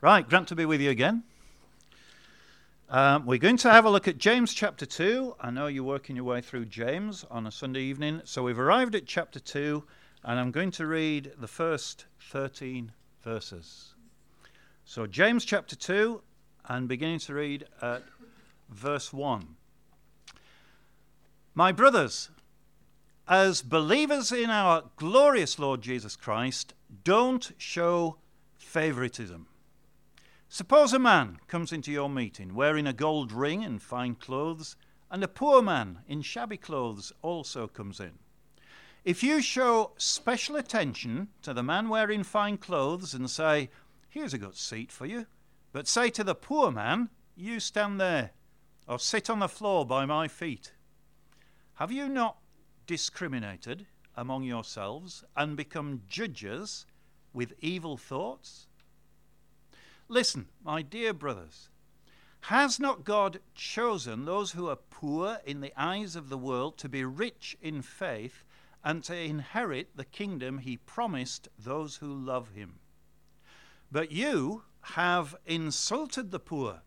Right, Grant to be with you again. Um, we're going to have a look at James chapter 2. I know you're working your way through James on a Sunday evening. So we've arrived at chapter 2, and I'm going to read the first 13 verses. So, James chapter 2, and beginning to read at verse 1. My brothers, as believers in our glorious Lord Jesus Christ, don't show favoritism. Suppose a man comes into your meeting wearing a gold ring and fine clothes, and a poor man in shabby clothes also comes in. If you show special attention to the man wearing fine clothes and say, Here's a good seat for you, but say to the poor man, You stand there, or sit on the floor by my feet, have you not discriminated among yourselves and become judges with evil thoughts? Listen, my dear brothers, has not God chosen those who are poor in the eyes of the world to be rich in faith and to inherit the kingdom he promised those who love him? But you have insulted the poor.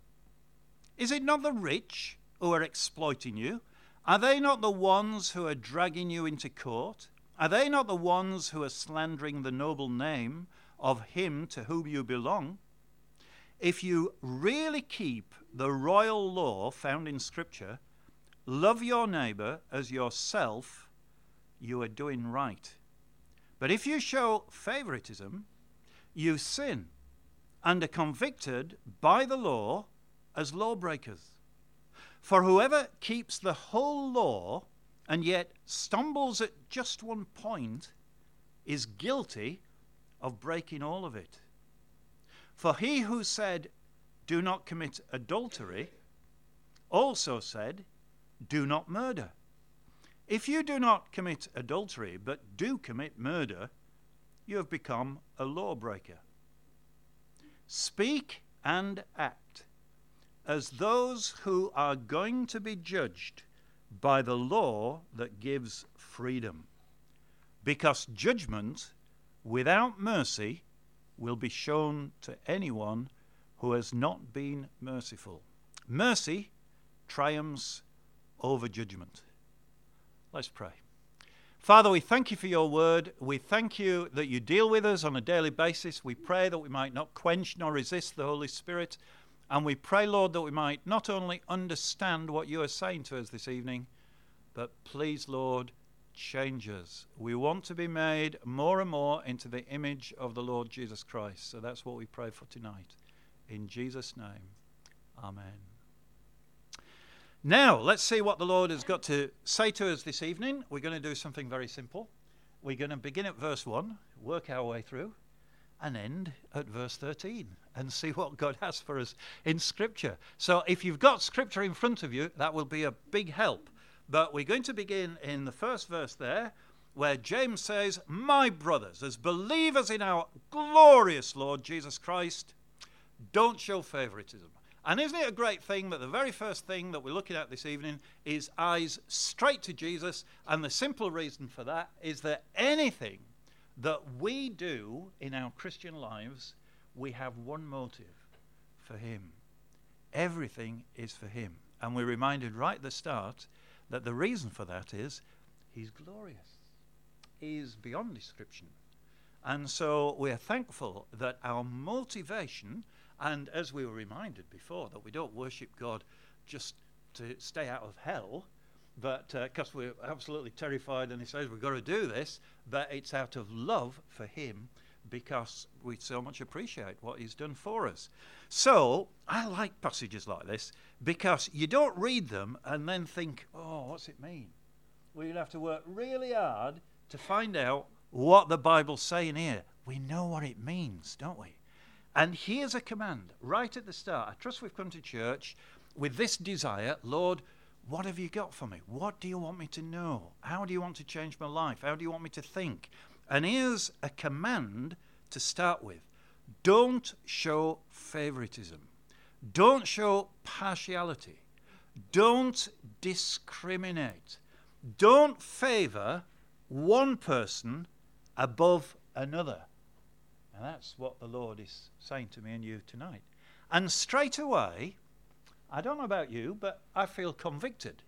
Is it not the rich who are exploiting you? Are they not the ones who are dragging you into court? Are they not the ones who are slandering the noble name of him to whom you belong? If you really keep the royal law found in Scripture, love your neighbor as yourself, you are doing right. But if you show favoritism, you sin and are convicted by the law as lawbreakers. For whoever keeps the whole law and yet stumbles at just one point is guilty of breaking all of it. For he who said, Do not commit adultery, also said, Do not murder. If you do not commit adultery, but do commit murder, you have become a lawbreaker. Speak and act as those who are going to be judged by the law that gives freedom. Because judgment without mercy will be shown to anyone who has not been merciful. Mercy triumphs over judgment. Let's pray. Father, we thank you for your word. We thank you that you deal with us on a daily basis. We pray that we might not quench nor resist the Holy Spirit. And we pray, Lord, that we might not only understand what you are saying to us this evening, but please, Lord, change us. We want to be made more and more into the image of the Lord Jesus Christ. So that's what we pray for tonight. In Jesus' name, Amen. Now, let's see what the Lord has got to say to us this evening. We're going to do something very simple. We're going to begin at verse 1, work our way through, and end at verse 13 and see what God has for us in Scripture. So, if you've got Scripture in front of you, that will be a big help. But we're going to begin in the first verse there, where James says, My brothers, as believers in our glorious Lord Jesus Christ, don't show favoritism. And isn't it a great thing that the very first thing that we're looking at this evening is eyes straight to Jesus? And the simple reason for that is that anything that we do in our Christian lives, we have one motive for Him. Everything is for Him. And we're reminded right at the start that the reason for that is he's glorious. He's beyond description. And so we are thankful that our motivation, and as we were reminded before, that we don't worship God just to stay out of hell, but because uh, we're absolutely terrified and he says we've got to do this, but it's out of love for him because we so much appreciate what he's done for us. So I like passages like this because you don't read them and then think, oh, what's it mean? Well, you'd have to work really hard to find out what the Bible's saying here. We know what it means, don't we? And here's a command right at the start. I trust we've come to church with this desire Lord, what have you got for me? What do you want me to know? How do you want to change my life? How do you want me to think? And here's a command to start with don't show favoritism, don't show partiality, don't discriminate, don't favor one person above another. And that's what the Lord is saying to me and you tonight. And straight away, I don't know about you, but I feel convicted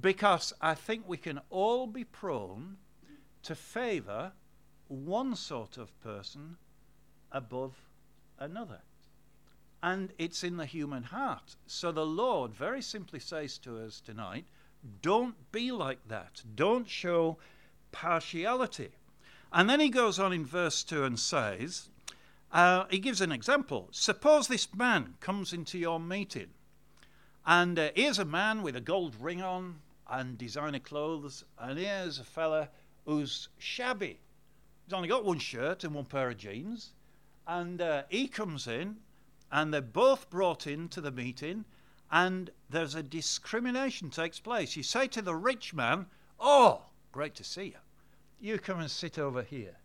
because I think we can all be prone to favor one sort of person above another. And it's in the human heart. So the Lord very simply says to us tonight don't be like that. Don't show partiality. And then he goes on in verse 2 and says, uh, he gives an example. Suppose this man comes into your meeting, and uh, here's a man with a gold ring on and designer clothes, and here's a fella who's shabby. He's only got one shirt and one pair of jeans, and uh, he comes in, and they're both brought into the meeting, and there's a discrimination takes place. You say to the rich man, "Oh, great to see you. You come and sit over here."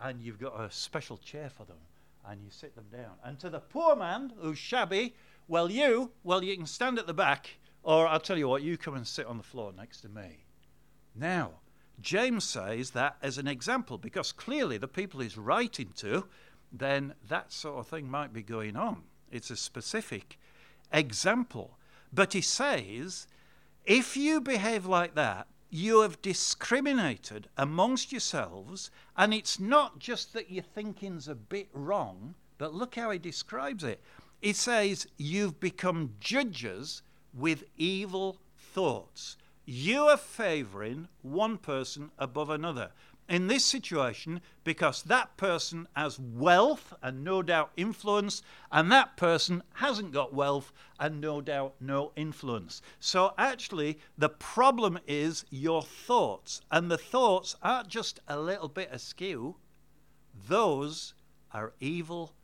And you've got a special chair for them, and you sit them down. And to the poor man who's shabby, well, you, well, you can stand at the back, or I'll tell you what, you come and sit on the floor next to me. Now, James says that as an example, because clearly the people he's writing to, then that sort of thing might be going on. It's a specific example. But he says, if you behave like that, you have discriminated amongst yourselves, and it's not just that your thinking's a bit wrong, but look how he describes it. He says, You've become judges with evil thoughts. You are favoring one person above another in this situation because that person has wealth and no doubt influence, and that person hasn't got wealth and no doubt no influence. So, actually, the problem is your thoughts, and the thoughts aren't just a little bit askew, those are evil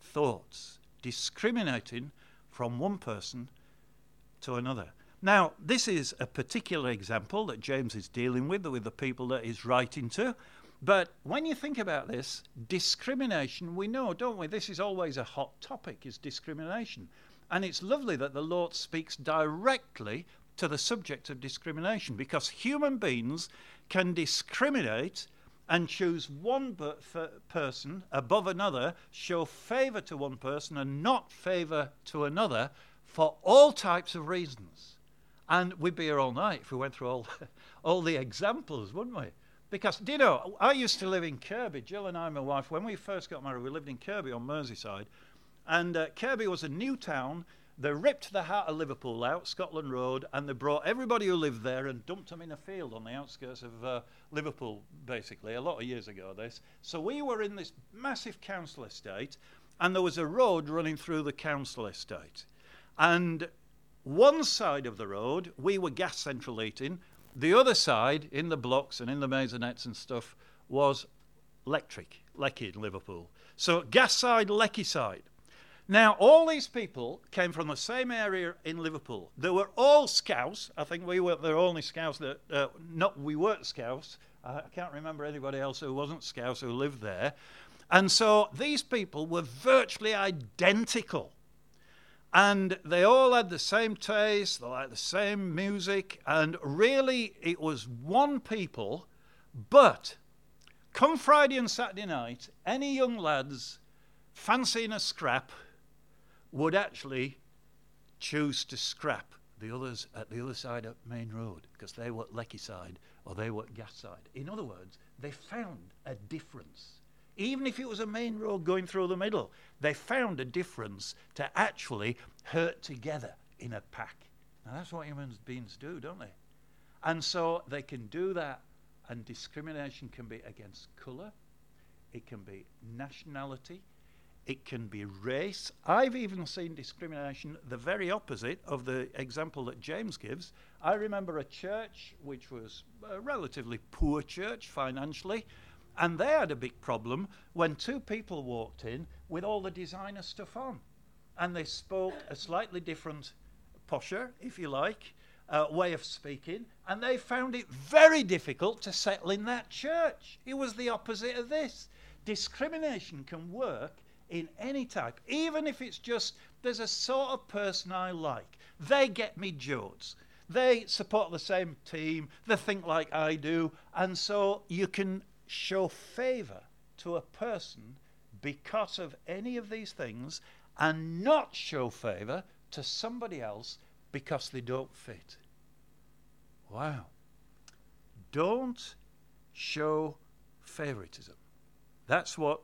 thoughts, discriminating from one person to another. Now, this is a particular example that James is dealing with, with the people that he's writing to. But when you think about this, discrimination, we know, don't we? This is always a hot topic, is discrimination. And it's lovely that the Lord speaks directly to the subject of discrimination because human beings can discriminate and choose one person above another, show favor to one person and not favor to another for all types of reasons. And we'd be here all night if we went through all, all the examples, wouldn't we? Because, do you know, I used to live in Kirkby. Jill and I, my wife, when we first got married, we lived in Kirkby on Merseyside. And uh, Kirkby was a new town. They ripped the heart of Liverpool out, Scotland Road, and they brought everybody who lived there and dumped them in a field on the outskirts of uh, Liverpool, basically, a lot of years ago, this. So we were in this massive council estate, and there was a road running through the council estate. And one side of the road, we were gas central heating. The other side, in the blocks and in the maisonettes and stuff, was electric, Lecky in Liverpool. So gas side, Lecky side. Now, all these people came from the same area in Liverpool. They were all Scouse. I think we were the only Scouse that, uh, not we weren't Scouse. I can't remember anybody else who wasn't Scouse who lived there. And so these people were virtually identical. And they all had the same taste, they liked the same music, and really it was one people. But come Friday and Saturday night, any young lads fancying a scrap would actually choose to scrap the others at the other side of Main Road because they were Lecky side or they were Gas side. In other words, they found a difference even if it was a main road going through the middle, they found a difference to actually hurt together in a pack. Now, that's what human beings do, don't they? And so they can do that, and discrimination can be against colour, it can be nationality, it can be race. I've even seen discrimination the very opposite of the example that James gives. I remember a church which was a relatively poor church financially and they had a big problem when two people walked in with all the designer stuff on. And they spoke a slightly different, posher, if you like, uh, way of speaking. And they found it very difficult to settle in that church. It was the opposite of this. Discrimination can work in any type, even if it's just there's a sort of person I like. They get me jokes. They support the same team. They think like I do. And so you can show favor to a person because of any of these things and not show favor to somebody else because they don't fit. Wow. Don't show favoritism. That's what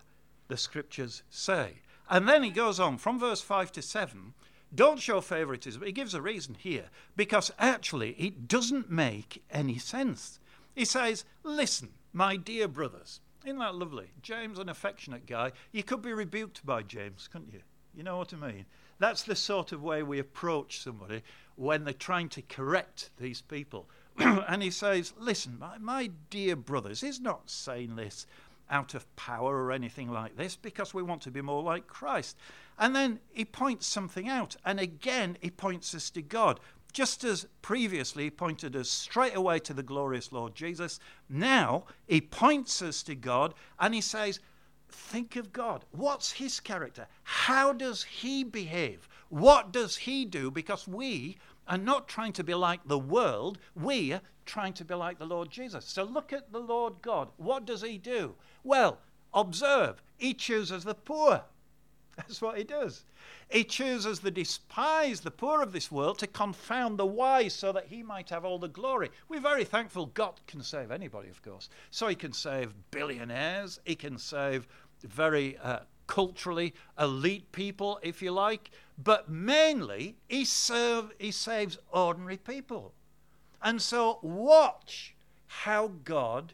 the scriptures say. And then he goes on from verse 5 to 7. Don't show favoritism. He gives a reason here because actually it doesn't make any sense. He says, Listen, my dear brothers. Isn't that lovely? James, an affectionate guy. You could be rebuked by James, couldn't you? You know what I mean? That's the sort of way we approach somebody when they're trying to correct these people. and he says, Listen, my, my dear brothers, he's not saying this out of power or anything like this because we want to be more like Christ. And then he points something out. And again, he points us to God. Just as previously he pointed us straight away to the glorious Lord Jesus, now he points us to God and he says, Think of God. What's his character? How does he behave? What does he do? Because we are not trying to be like the world, we are trying to be like the Lord Jesus. So look at the Lord God. What does he do? Well, observe, he chooses the poor. That's what he does. He chooses the despised, the poor of this world, to confound the wise so that he might have all the glory. We're very thankful God can save anybody, of course. So he can save billionaires, he can save very uh, culturally elite people, if you like, but mainly he, serve, he saves ordinary people. And so watch how God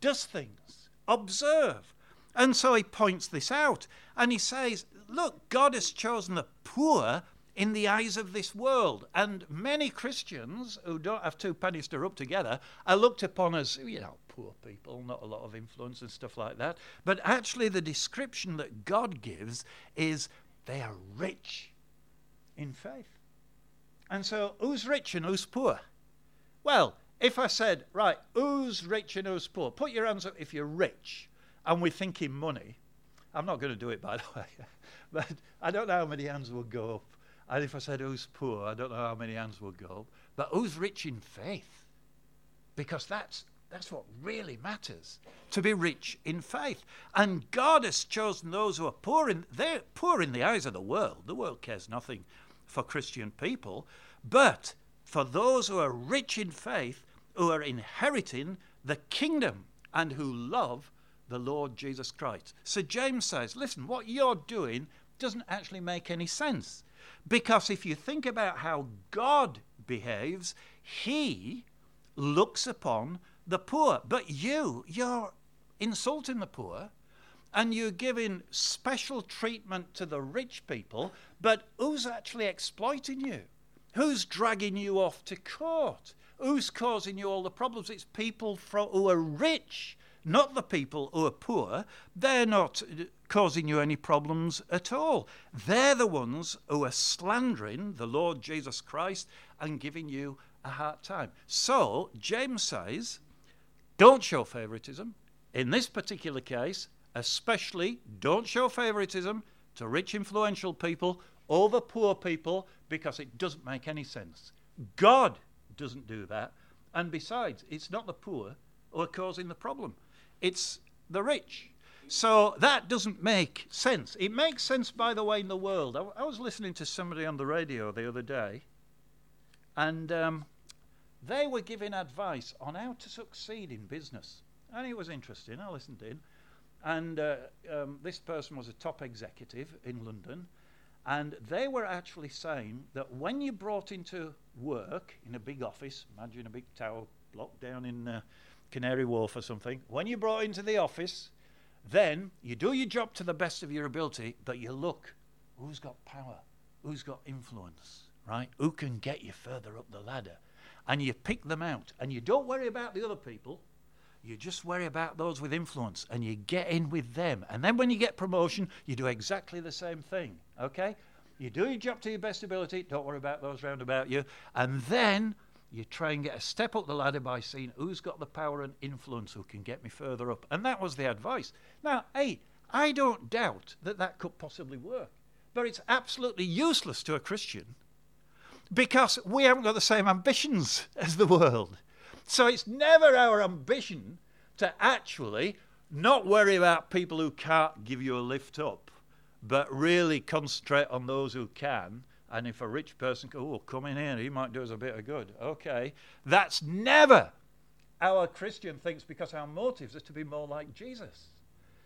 does things, observe. And so he points this out and he says, Look, God has chosen the poor in the eyes of this world. And many Christians who don't have two pennies to rub together are looked upon as, you know, poor people, not a lot of influence and stuff like that. But actually, the description that God gives is they are rich in faith. And so, who's rich and who's poor? Well, if I said, right, who's rich and who's poor? Put your hands up if you're rich and we're thinking money. I'm not going to do it, by the way. but I don't know how many hands will go up. And if I said who's poor, I don't know how many hands will go up. But who's rich in faith? Because that's that's what really matters. To be rich in faith. And God has chosen those who are poor in they're poor in the eyes of the world. The world cares nothing for Christian people. But for those who are rich in faith, who are inheriting the kingdom and who love the Lord Jesus Christ. So James says, listen, what you're doing doesn't actually make any sense. Because if you think about how God behaves, he looks upon the poor. But you, you're insulting the poor and you're giving special treatment to the rich people, but who's actually exploiting you? Who's dragging you off to court? Who's causing you all the problems? It's people who are rich, not the people who are poor. They're not uh, causing you any problems at all. They're the ones who are slandering the Lord Jesus Christ and giving you a hard time. So, James says, don't show favoritism. In this particular case, especially don't show favoritism to rich, influential people over poor people because it doesn't make any sense. God doesn't do that. And besides, it's not the poor who are causing the problem, it's the rich. So that doesn't make sense. It makes sense, by the way, in the world. I, I was listening to somebody on the radio the other day, and um, they were giving advice on how to succeed in business. And it was interesting. I listened in. And uh, um, this person was a top executive in London. And they were actually saying that when you brought into work in a big office, imagine a big tower block down in uh, Canary Wharf or something, when you're brought into the office, then you do your job to the best of your ability, but you look who's got power, who's got influence, right? Who can get you further up the ladder? and you pick them out. And you don't worry about the other people, you just worry about those with influence and you get in with them. And then when you get promotion, you do exactly the same thing. Okay? You do your job to your best ability, don't worry about those round about you. And then you try and get a step up the ladder by seeing who's got the power and influence who can get me further up. And that was the advice. Now, hey, I don't doubt that that could possibly work. But it's absolutely useless to a Christian because we haven't got the same ambitions as the world. So it's never our ambition to actually not worry about people who can't give you a lift up, but really concentrate on those who can. And if a rich person, oh, come in here, he might do us a bit of good. Okay. That's never our Christian thinks because our motives are to be more like Jesus.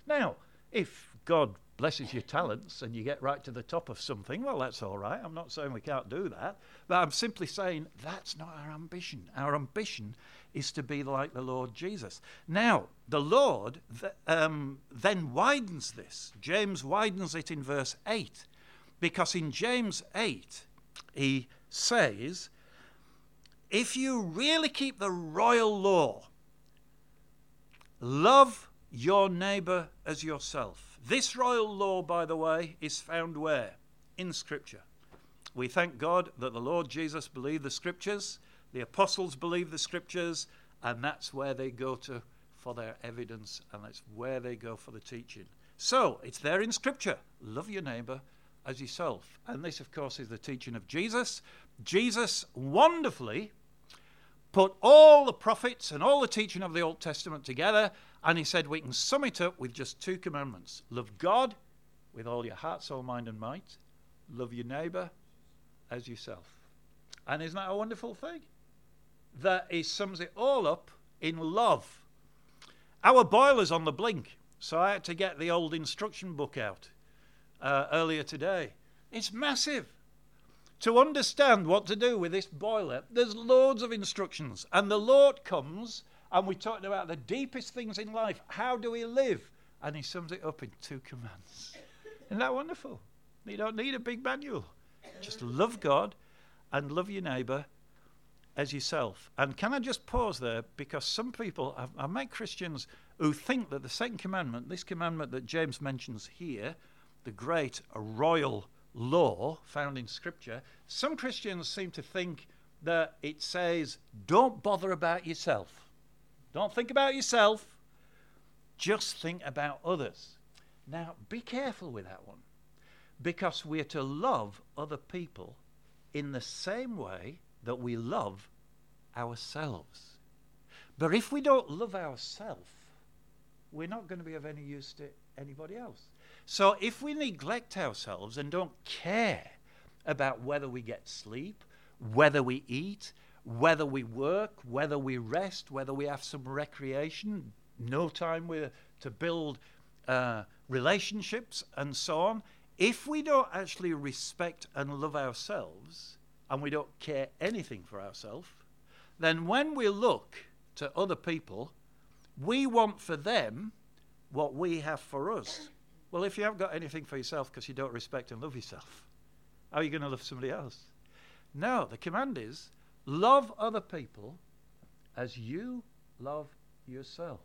Now, if God blesses your talents and you get right to the top of something, well, that's all right. I'm not saying we can't do that. But I'm simply saying that's not our ambition. Our ambition is to be like the Lord Jesus. Now, the Lord th- um, then widens this. James widens it in verse 8, because in James 8, he says, If you really keep the royal law, love your neighbor as yourself. This royal law, by the way, is found where? In Scripture. We thank God that the Lord Jesus believed the Scriptures, the apostles believed the Scriptures, and that's where they go to for their evidence, and that's where they go for the teaching. So, it's there in Scripture. Love your neighbor as yourself. And this, of course, is the teaching of Jesus. Jesus wonderfully put all the prophets and all the teaching of the Old Testament together, and he said we can sum it up with just two commandments love God with all your heart, soul, mind, and might, love your neighbor as yourself. And isn't that a wonderful thing? That he sums it all up in love. Our boiler's on the blink, so I had to get the old instruction book out uh, earlier today. It's massive to understand what to do with this boiler, there's loads of instructions. And the Lord comes, and we talked about the deepest things in life. How do we live? And He sums it up in two commands. Isn't that wonderful? You don't need a big manual. Just love God and love your neighbour as yourself. And can I just pause there? Because some people, I've, I've met Christians who think that the second commandment, this commandment that James mentions here, the great royal law found in Scripture, some Christians seem to think that it says, don't bother about yourself. Don't think about yourself, just think about others. Now, be careful with that one because we're to love other people in the same way that we love ourselves. But if we don't love ourselves, we're not going to be of any use to anybody else. So if we neglect ourselves and don't care about whether we get sleep, whether we eat, whether we work, whether we rest, whether we have some recreation, no time to build uh, relationships, and so on. If we don't actually respect and love ourselves, and we don't care anything for ourselves, then when we look to other people, we want for them what we have for us. Well, if you haven't got anything for yourself because you don't respect and love yourself, how are you going to love somebody else? No, the command is love other people as you love yourself.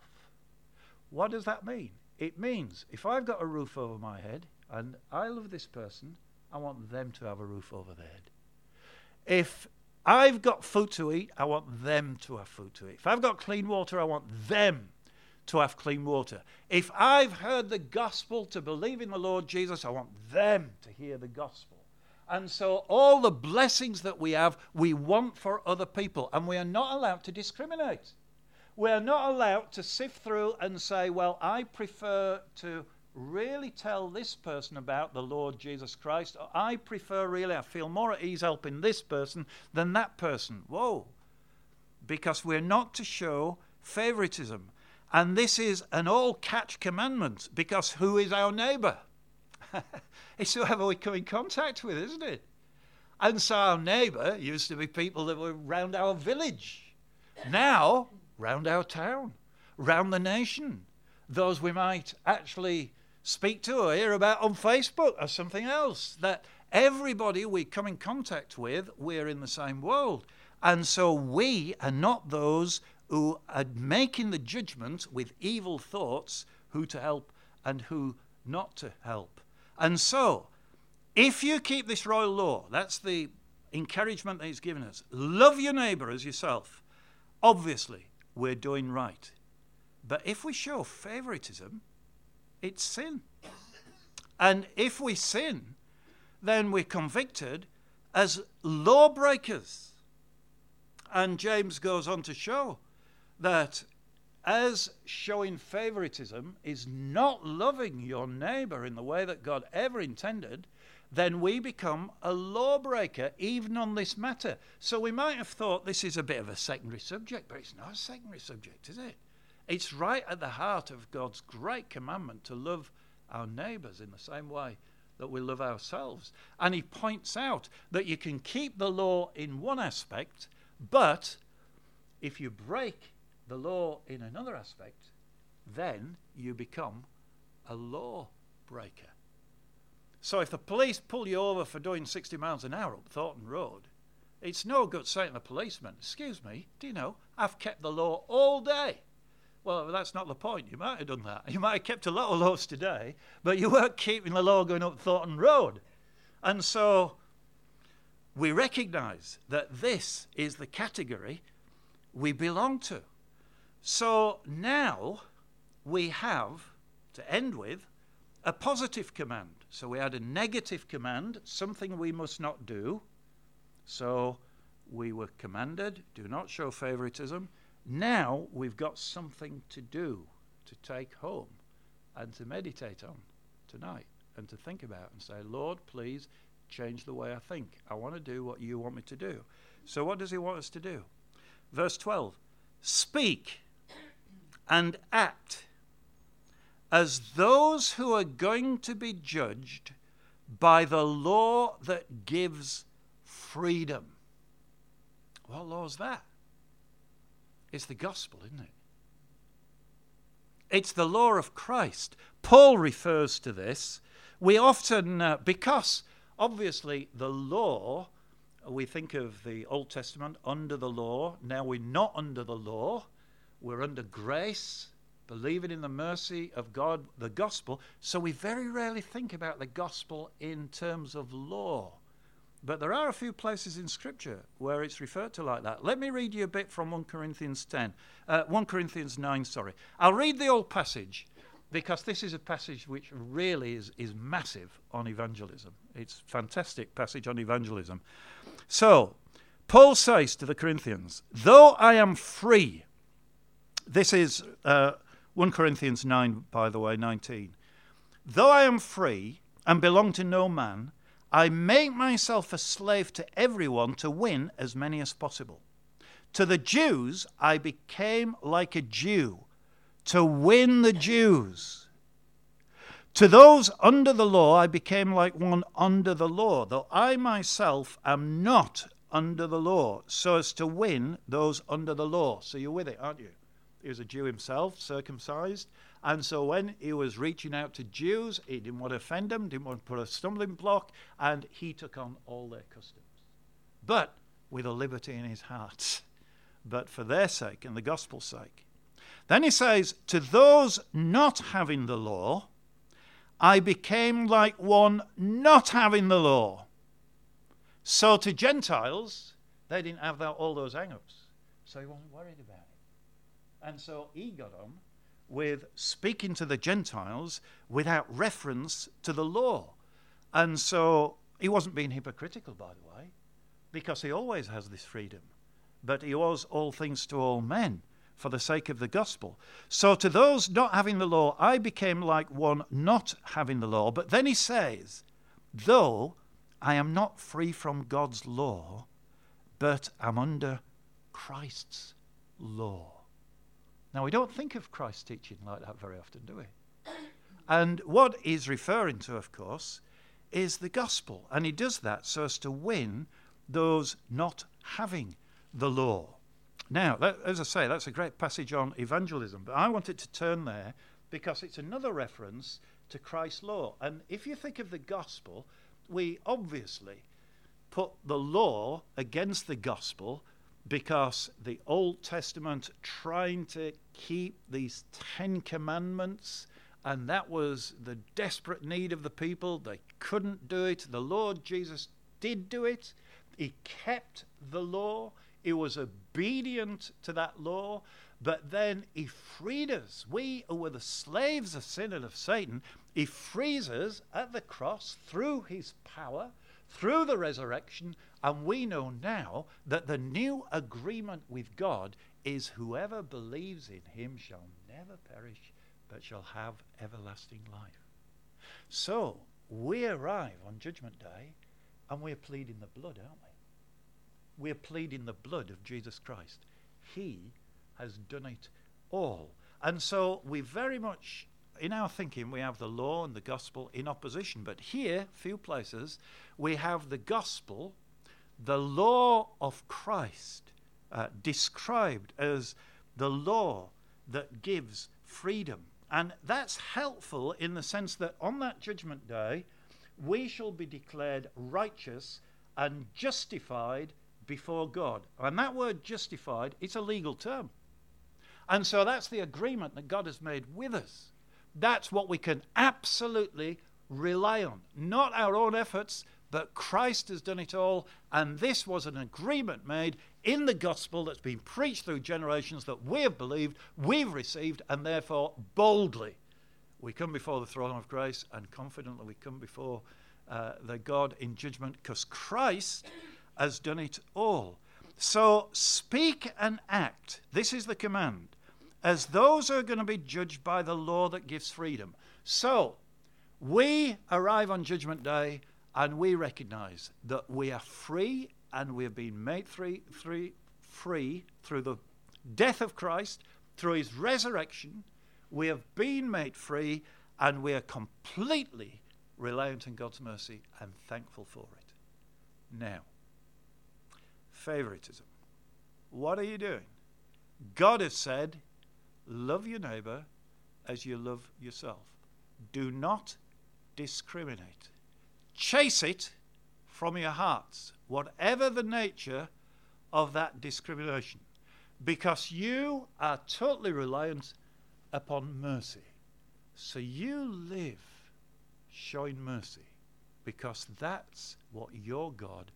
What does that mean? It means if I've got a roof over my head and I love this person, I want them to have a roof over their head. If I've got food to eat, I want them to have food to eat. If I've got clean water, I want them to have clean water. If I've heard the gospel to believe in the Lord Jesus, I want them to hear the gospel. And so, all the blessings that we have, we want for other people, and we are not allowed to discriminate. We are not allowed to sift through and say, Well, I prefer to really tell this person about the Lord Jesus Christ, or I prefer really, I feel more at ease helping this person than that person. Whoa. Because we're not to show favoritism. And this is an all catch commandment because who is our neighbour? it's whoever we come in contact with, isn't it? And so our neighbour used to be people that were round our village. Now, round our town, round the nation. Those we might actually speak to or hear about on Facebook or something else. That everybody we come in contact with, we're in the same world. And so we are not those who are making the judgment with evil thoughts who to help and who not to help. And so, if you keep this royal law, that's the encouragement that he's given us love your neighbor as yourself. Obviously, we're doing right. But if we show favoritism, it's sin. And if we sin, then we're convicted as lawbreakers. And James goes on to show that as showing favoritism is not loving your neighbor in the way that God ever intended, then we become a lawbreaker even on this matter. So we might have thought this is a bit of a secondary subject, but it's not a secondary subject, is it? It's right at the heart of God's great commandment to love our neighbors in the same way that we love ourselves. And he points out that you can keep the law in one aspect, but if you break the law in another aspect, then you become a law breaker. So if the police pull you over for doing 60 miles an hour up Thornton Road, it's no good saying to the policeman, Excuse me, do you know, I've kept the law all day. Well, that's not the point. You might have done that. You might have kept a lot of laws today, but you weren't keeping the law going up Thornton Road. And so we recognize that this is the category we belong to. So now we have, to end with, a positive command. So we had a negative command, something we must not do. So we were commanded, do not show favoritism. Now we've got something to do, to take home, and to meditate on tonight, and to think about and say, Lord, please change the way I think. I want to do what you want me to do. So, what does he want us to do? Verse 12 Speak and act as those who are going to be judged by the law that gives freedom. What law is that? It's the gospel, isn't it? It's the law of Christ. Paul refers to this. We often, uh, because obviously the law, we think of the Old Testament under the law. Now we're not under the law, we're under grace, believing in the mercy of God, the gospel. So we very rarely think about the gospel in terms of law. But there are a few places in Scripture where it's referred to like that. Let me read you a bit from 1 Corinthians 10, uh, 1 Corinthians 9, sorry. I'll read the old passage because this is a passage which really is, is massive on evangelism. It's fantastic passage on evangelism. So, Paul says to the Corinthians, Though I am free, this is uh, 1 Corinthians 9, by the way, 19. Though I am free and belong to no man, I make myself a slave to everyone to win as many as possible. To the Jews, I became like a Jew to win the Jews. To those under the law, I became like one under the law, though I myself am not under the law, so as to win those under the law. So you're with it, aren't you? He was a Jew himself, circumcised. And so when he was reaching out to Jews, he didn't want to offend them, didn't want to put a stumbling block, and he took on all their customs. But with a liberty in his heart, but for their sake and the gospel's sake. Then he says, To those not having the law, I became like one not having the law. So to Gentiles, they didn't have that, all those hang ups. So he wasn't worried about it. And so he got on with speaking to the Gentiles without reference to the law. And so he wasn't being hypocritical, by the way, because he always has this freedom. But he was all things to all men for the sake of the gospel. So to those not having the law, I became like one not having the law. But then he says, though I am not free from God's law, but am under Christ's law. Now, we don't think of Christ's teaching like that very often, do we? And what he's referring to, of course, is the gospel. And he does that so as to win those not having the law. Now, that, as I say, that's a great passage on evangelism, but I wanted to turn there because it's another reference to Christ's law. And if you think of the gospel, we obviously put the law against the gospel because the Old Testament trying to keep these Ten Commandments, and that was the desperate need of the people. They couldn't do it. The Lord Jesus did do it. He kept the law. He was obedient to that law, but then he freed us. We who were the slaves of sin and of Satan, he frees us at the cross through his power through the resurrection, and we know now that the new agreement with God is whoever believes in him shall never perish, but shall have everlasting life. So we arrive on Judgment Day and we're pleading the blood, aren't we? We're pleading the blood of Jesus Christ. He has done it all. And so we very much, in our thinking, we have the law and the gospel in opposition. But here, few places, we have the gospel, the law of Christ, uh, described as the law that gives freedom. And that's helpful in the sense that on that judgment day, we shall be declared righteous and justified before God. And that word justified, it's a legal term. And so that's the agreement that God has made with us. That's what we can absolutely rely on. Not our own efforts, but Christ has done it all. And this was an agreement made in the gospel that's been preached through generations that we have believed, we've received, and therefore boldly we come before the throne of grace and confidently we come before uh, the God in judgment because Christ has done it all. So speak and act. This is the command. As those who are going to be judged by the law that gives freedom. So we arrive on Judgment Day and we recognize that we are free and we have been made free, free, free through the death of Christ, through his resurrection. We have been made free and we are completely reliant on God's mercy and thankful for it. Now, favoritism. What are you doing? God has said, love your neighbor as you love yourself. Do not discriminate. Chase it from your hearts, whatever the nature of that discrimination, because you are totally reliant upon mercy. So you live showing mercy because that's what your God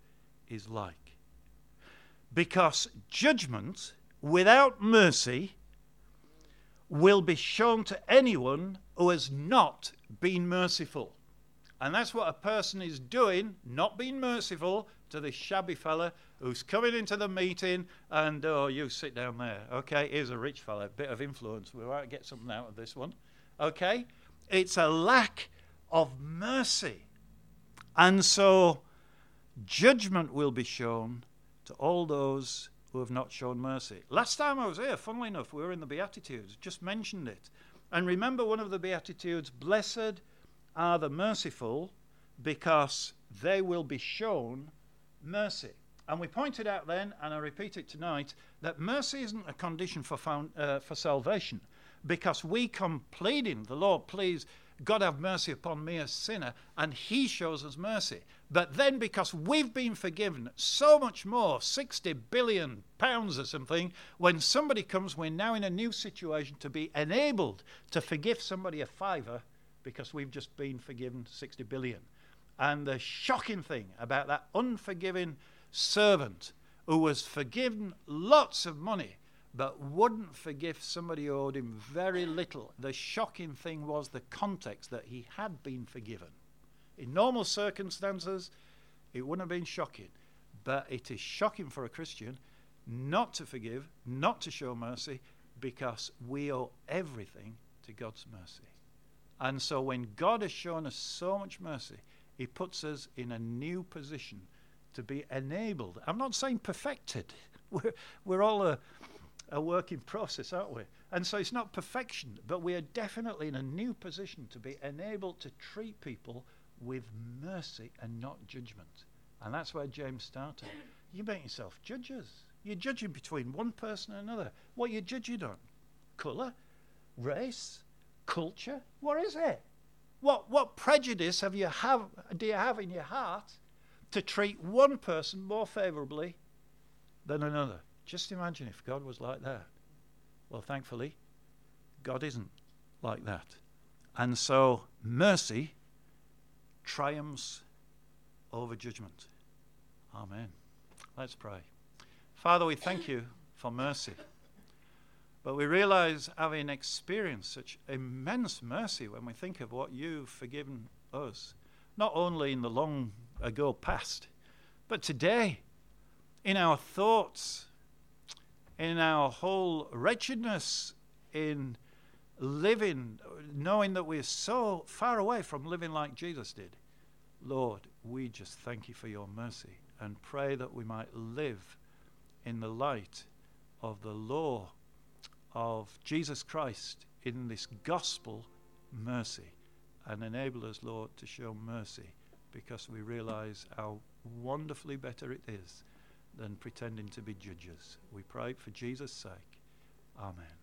is like. Because judgment without mercy will be shown to anyone who has not been merciful. And that's what a person is doing, not being merciful to this shabby fella who's coming into the meeting and, oh, you sit down there. Okay, here's a rich fella, bit of influence. We might get something out of this one. Okay? It's a lack of mercy. And so judgment will be shown to all those who have not shown mercy. Last time I was here, funnily enough, we were in the Beatitudes, just mentioned it. And remember one of the Beatitudes Blessed are the merciful because they will be shown mercy. And we pointed out then, and I repeat it tonight, that mercy isn't a condition for, found, uh, for salvation because we come pleading, the Lord, please God have mercy upon me, a sinner, and He shows us mercy. But then, because we've been forgiven so much more 60 billion pounds or something when somebody comes, we're now in a new situation to be enabled to forgive somebody a fiver because we've just been forgiven 60 billion. And the shocking thing about that unforgiving servant who was forgiven lots of money but wouldn't forgive somebody who owed him very little. The shocking thing was the context that he had been forgiven. In normal circumstances, it wouldn't have been shocking. But it is shocking for a Christian not to forgive, not to show mercy, because we owe everything to God's mercy. And so when God has shown us so much mercy, He puts us in a new position to be enabled. I'm not saying perfected. We're, we're all a, a work in process, aren't we? And so it's not perfection, but we are definitely in a new position to be enabled to treat people with mercy and not judgment. And that's where James started. You make yourself judges. You're judging between one person and another. What are you judging on? Colour? Race? Culture? What is it? What, what prejudice have you have, do you have in your heart to treat one person more favourably than another? Just imagine if God was like that. Well, thankfully, God isn't like that. And so mercy triumphs over judgment. Amen. Let's pray. Father, we thank you for mercy. But we realize, having experienced such immense mercy when we think of what you've forgiven us, not only in the long ago past, but today, in our thoughts, in our whole wretchedness, in living, knowing that we're so far away from living like Jesus did. Lord, we just thank you for your mercy and pray that we might live in the light of the law of Jesus Christ in this gospel mercy and enable us, Lord, to show mercy because we realize how wonderfully better it is than pretending to be judges. We pray for Jesus' sake. Amen.